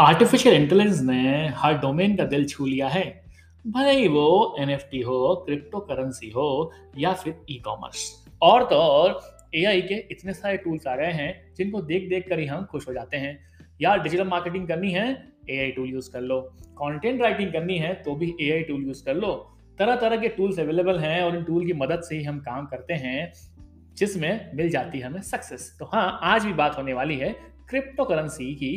Artificial intelligence ने हर domain का दिल छू लिया है। भले ही वो एनएफटी हो क्रिप्टो करेंसी हो या फिर ई कॉमर्स और तो और ए के इतने सारे टूल्स आ गए हैं, जिनको देख देख कर ही हम खुश हो जाते हैं। यार डिजिटल मार्केटिंग करनी है एआई टूल यूज़ कर लो। कंटेंट राइटिंग करनी है तो भी एआई टूल यूज़ कर लो। तरह तरह के टूल्स अवेलेबल हैं और इन टूल की मदद से ही हम काम करते हैं, जिसमें मिल जाती है हमें सक्सेस तो हाँ आज भी बात होने वाली है क्रिप्टो करेंसी की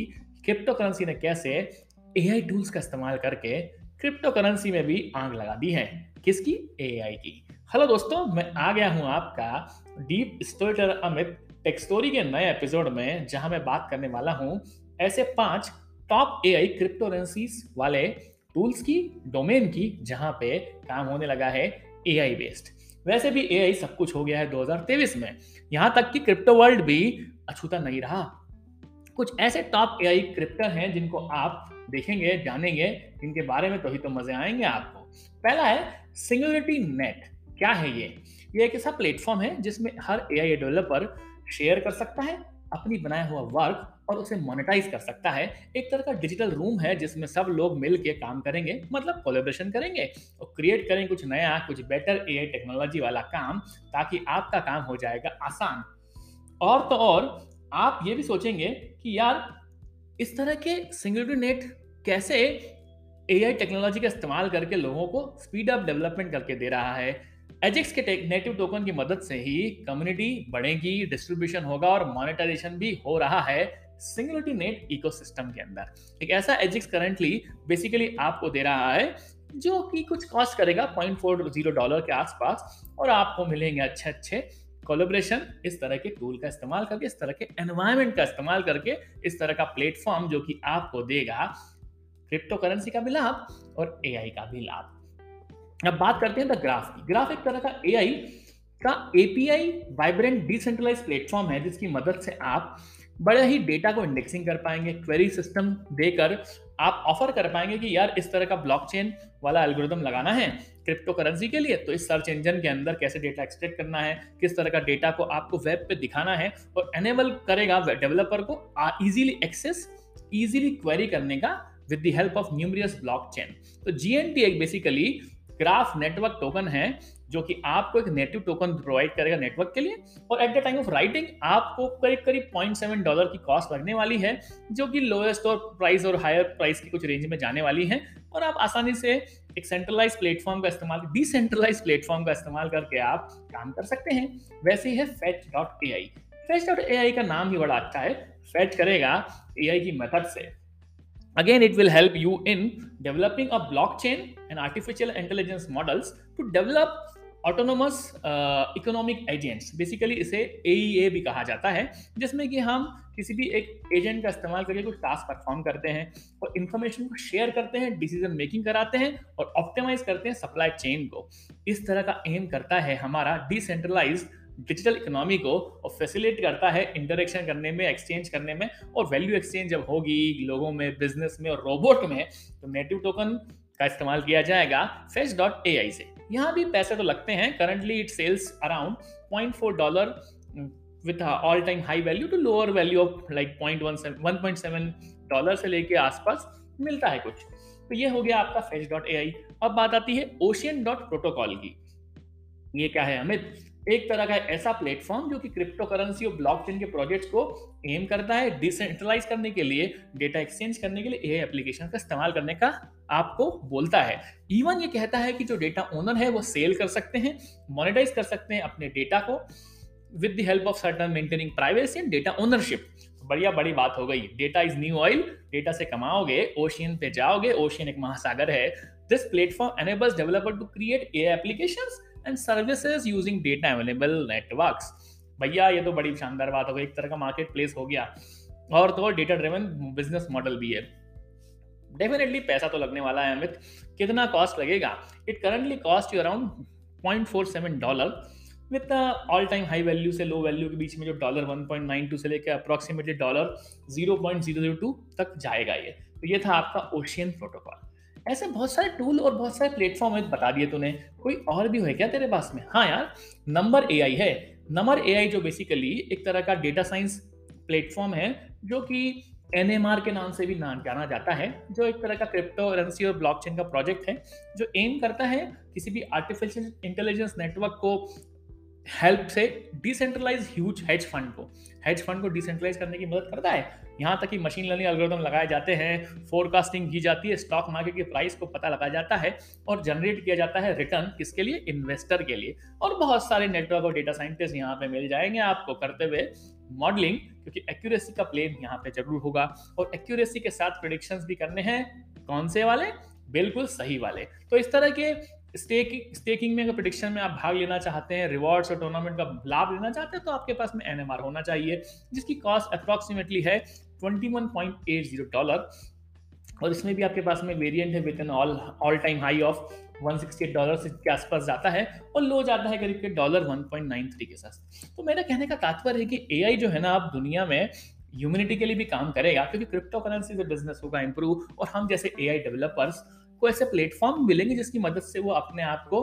क्रिप्टो करेंसी ने कैसे AI टूल्स का इस्तेमाल करके क्रिप्टो करेंसी में भी आग लगा दी है? किसकी? एआई की। हेलो दोस्तों, मैं आ गया हूँ आपका deep storyteller Amit tech story के नए एपिसोड में, जहाँ मैं बात करने वाला हूँ ऐसे पाँच top A I cryptocurrencies वाले टूल्स की डोमेन की, जहाँ पे काम होने लगा है ए आई बेस्ड वैसे भी ए आई सब कुछ हो गया है 2023 में। यहाँ तक कि क्रिप्टो वर्ल्ड भी अछूता नहीं रहा। कुछ ऐसे टॉप ए आई क्रिप्टर हैं जिनको आप देखेंगे, जानेंगे इनके बारे में तो ही तो मज़े आएँगे आपको। पहला है सिंगुलरिटी नेट क्या है ये? ये एक ऐसा प्लेटफॉर्म है जिसमें हर ए आई डेवलपर शेयर कर सकता है, अपनी बनाया हुआ वर्क और उसे मोनेटाइज कर सकता है। एक तरह का डिजिटल रूम है जिसमें सब लोग मिल के काम करेंगे मतलब कोलेब्रेशन करेंगे और क्रिएट करेंगे कुछ नया, कुछ बेटर एआई टेक्नोलॉजी वाला काम ताकि आपका काम हो जाएगा आसान। और तो और आप ये भी सोचेंगे कि यार, इस तरह के सिंगल नेट कैसे एआई टेक्नोलॉजी का इस्तेमाल करके लोगों को स्पीड अप डेवलपमेंट करके दे रहा है। एजिक्स के नेटिव टोकन की मदद से ही कम्युनिटी बढ़ेगी डिस्ट्रीब्यूशन होगा और मोनेटाइजेशन भी हो रहा है सिंगुलरिटी नेट इकोसिस्टम के अंदर। एक ऐसा एजिक्स करंटली बेसिकली आपको दे रहा है जो कि कुछ कॉस्ट करेगा पॉइंट फोर ज़ीरो डॉलर के आसपास और आपको मिलेंगे अच्छे अच्छे कोलोब्रेशन इस तरह के टूल का इस्तेमाल करके, इस तरह के एनवायरमेंट का इस्तेमाल करके, इस तरह का प्लेटफॉर्म जो कि आपको देगा क्रिप्टो करेंसी का भी लाभ और एआई का भी लाभ। अब बात करते हैं द ग्राफ की। ग्राफ एक तरह का एआई का एपीआई वाइब्रेंट डिसेंट्रलाइज प्लेटफॉर्म है, जिसकी मदद से आप बड़े ही डेटा को इंडेक्सिंग कर पाएँगे क्वेरी सिस्टम देकर आप ऑफ़र कर पाएँगे कि यार इस तरह का ब्लॉकचेन वाला एल्गोरिदम लगाना है क्रिप्टो करेंसी के लिए तो इस सर्च इंजन के अंदर कैसे डेटा एक्सट्रैक्ट करना है, किस तरह का डेटा को आपको वेब पे दिखाना है, और एनेबल करेगा डेवलपर को इजीली एक्सेस इजीली क्वेरी करने का with the help of numerous blockchain तो जीएनटी एक बेसिकली ग्राफ नेटवर्क टोकन है, जो कि आपको एक नेटिव टोकन प्रोवाइड करेगा नेटवर्क के लिए। और at the time of writing आपको करीब करीब पॉइंट सेवन डॉलर की कॉस्ट लगने वाली है, जो कि लोएस्ट और प्राइस और हायर प्राइस की कुछ रेंज में जाने वाली है। और आप आसानी से एक सेंट्रलाइज प्लेटफॉर्म का इस्तेमाल डिसेंट्रलाइज प्लेटफॉर्म का इस्तेमाल करके आप काम कर सकते हैं। वैसे ही है fetch dot A I fetch dot A I का नाम ही बड़ा अच्छा है। फेच करेगा ए आई की मेथड से। Again, it will help you in developing a blockchain and artificial intelligence models to develop autonomous economic agents basically इसे ए भी कहा जाता है जिसमें कि हम किसी भी एक एजेंट का इस्तेमाल करके कुछ टास्क परफॉर्म करते हैं और इन्फॉर्मेशन को शेयर करते हैं डिसीज़न मेकिंग कराते हैं और ऑप्टिमाइज करते हैं सप्लाई चेन को। इस तरह का एम करता है हमारा डिसेंट्रलाइज्ड डिजिटल इकोनॉमी को और फैसिलिट करता है इंटरेक्शन करने में एक्सचेंज करने में और वैल्यू एक्सचेंज जब होगी लोगों में बिज़नेस में और रोबोट में तो नेटिव टोकन का इस्तेमाल किया जाएगा फेस डॉट ए आई से। यहाँ भी पैसे तो लगते हैं। Currently it sells around point four dollar with all time high value to lower value of like point one point seven dollar से लेके आसपास मिलता है कुछ। तो ये हो गया आपका फेस डॉट ए आई अब बात आती है ओशियन डॉट प्रोटोकॉल की। ये क्या है, अमित? एक तरह का ऐसा प्लेटफॉर्म जो कि क्रिप्टो करेंसी और ब्लॉकचेन के प्रोजेक्ट्स को एम करता है डिसेंट्रलाइज करने के लिए डेटा एक्सचेंज करने के लिए एआई एप्लीकेशन का इस्तेमाल करने का आपको बोलता है। इवन ये कहता है कि जो डेटा ओनर है, वो सेल कर सकते हैं मोनिटाइज कर सकते हैं अपने डेटा को with the help of certain maintaining privacy and data ownership बढ़िया, बड़ी बात हो गई। Data is new oil data से कमाओगे ओशियन पे जाओगे ओशियन एक महासागर है। This platform enables developer to create a applications and services using data available networks भैया, ये तो बड़ी शानदार बात हो गई। एक तरह का मार्केट प्लेस हो गया। और तो डेटा ड्रिवन बिज़नेस मॉडल भी है। डेफिनेटली पैसा तो लगने वाला है, अमित। कितना कॉस्ट लगेगा? It currently cost you around point four seven dollar with all time high value से लो वैल्यू के बीच में जो dollar one point nine two से लेकर approximately dollar zero point zero zero two तक जाएगा ये। तो ये था आपका ओशियन प्रोटोकॉल ऐसे बहुत सारे टूल और बहुत सारे प्लेटफॉर्म है, बता दिए तूने। कोई और भी है क्या तेरे पास में? हाँ यार, नंबर एआई है। नंबर एआई जो बेसिकली एक तरह का डेटा साइंस प्लेटफॉर्म है, जो कि एनएमआर के नाम से भी नाम जाना जाता है, जो एक तरह का क्रिप्टो करेंसी और ब्लॉकचेन का प्रोजेक्ट है, जो एम करता है किसी भी आर्टिफिशियल इंटेलिजेंस नेटवर्क को हेल्प से डिसेंट्रलाइज ह्यूज हेज फंड को। हेज फंड को डिसेंट्रलाइज करने की मदद करता है। यहाँ तक कि मशीन लर्निंग एल्गोरिदम लगाए जाते हैं फोरकास्टिंग की जाती है स्टॉक मार्केट की प्राइस को पता लगाया जाता है और जनरेट किया जाता है रिटर्न किसके लिए? इन्वेस्टर के लिए। और बहुत सारे नेटवर्क और डेटा साइंटिस्ट यहाँ पे मिल जाएँगे आपको करते हुए मॉडलिंग क्योंकि एक्यूरेसी का प्लेन यहाँ पे ज़रूर होगा। और एक्यूरेसी के साथ प्रोडिक्शंस भी करने हैं। कौन से वाले? बिल्कुल सही वाले। तो इस तरह के स्टेकिंग स्टेकिंग में अगर प्रिडिक्शन में आप भाग लेना चाहते हैं रिवॉर्ड्स और टूर्नामेंट का लाभ लेना चाहते हैं तो आपके पास में एनएमआर होना चाहिए, जिसकी कॉस्ट अप्रॉक्सीमेटली है 21.80 डॉलर और इसमें भी आपके पास में वेरिएंट है with an all all time high of 168 dollar के आसपास जाता है और लो जाता है करीब के डॉलर 1.93 के साथ। तो मेरा कहने का तात्पर्य है कि एआई जो है ना आप दुनिया में ह्यूमिनिटी के लिए भी काम करेगा, क्योंकि क्रिप्टो करेंसी से बिज़नेस होगा इंप्रूव और हम जैसे एआई डेवलपर्स को ऐसे प्लेटफॉर्म मिलेंगे जिसकी मदद से वो अपने आप को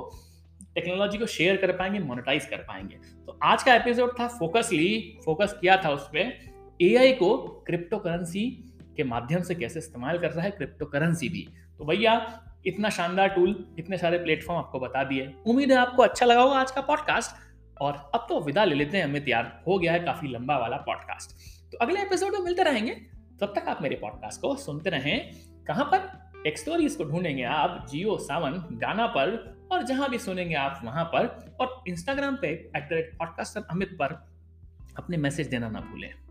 टेक्नोलॉजी को शेयर कर पाएँगे मोनेटाइज कर पाएँगे। तो आज का एपिसोड था फोकसली फोकस किया था उस पर ए को क्रिप्टो करेंसी के माध्यम से कैसे इस्तेमाल कर रहा है क्रिप्टो करेंसी भी। तो भैया, इतना शानदार टूल इतने सारे प्लेटफॉर्म आपको बता दिए। उम्मीद है आपको अच्छा लगा होगा आज का पॉडकास्ट और अब तो विदा ले लेते हैं, हमें तैयार हो गया है काफ़ी लंबा वाला पॉडकास्ट तो अगले एपिसोड में मिलते रहेंगे। तब तक आप मेरे पॉडकास्ट को सुनते रहें। कहाँ पर? टेक स्टोरीज को ढूंढेंगे आप, जियो, सावन, गाना पर, और जहाँ भी सुनेंगे आप वहाँ पर, और इंस्टाग्राम पे at the rate podcaster Amit पर अपने मैसेज देना ना भूलें।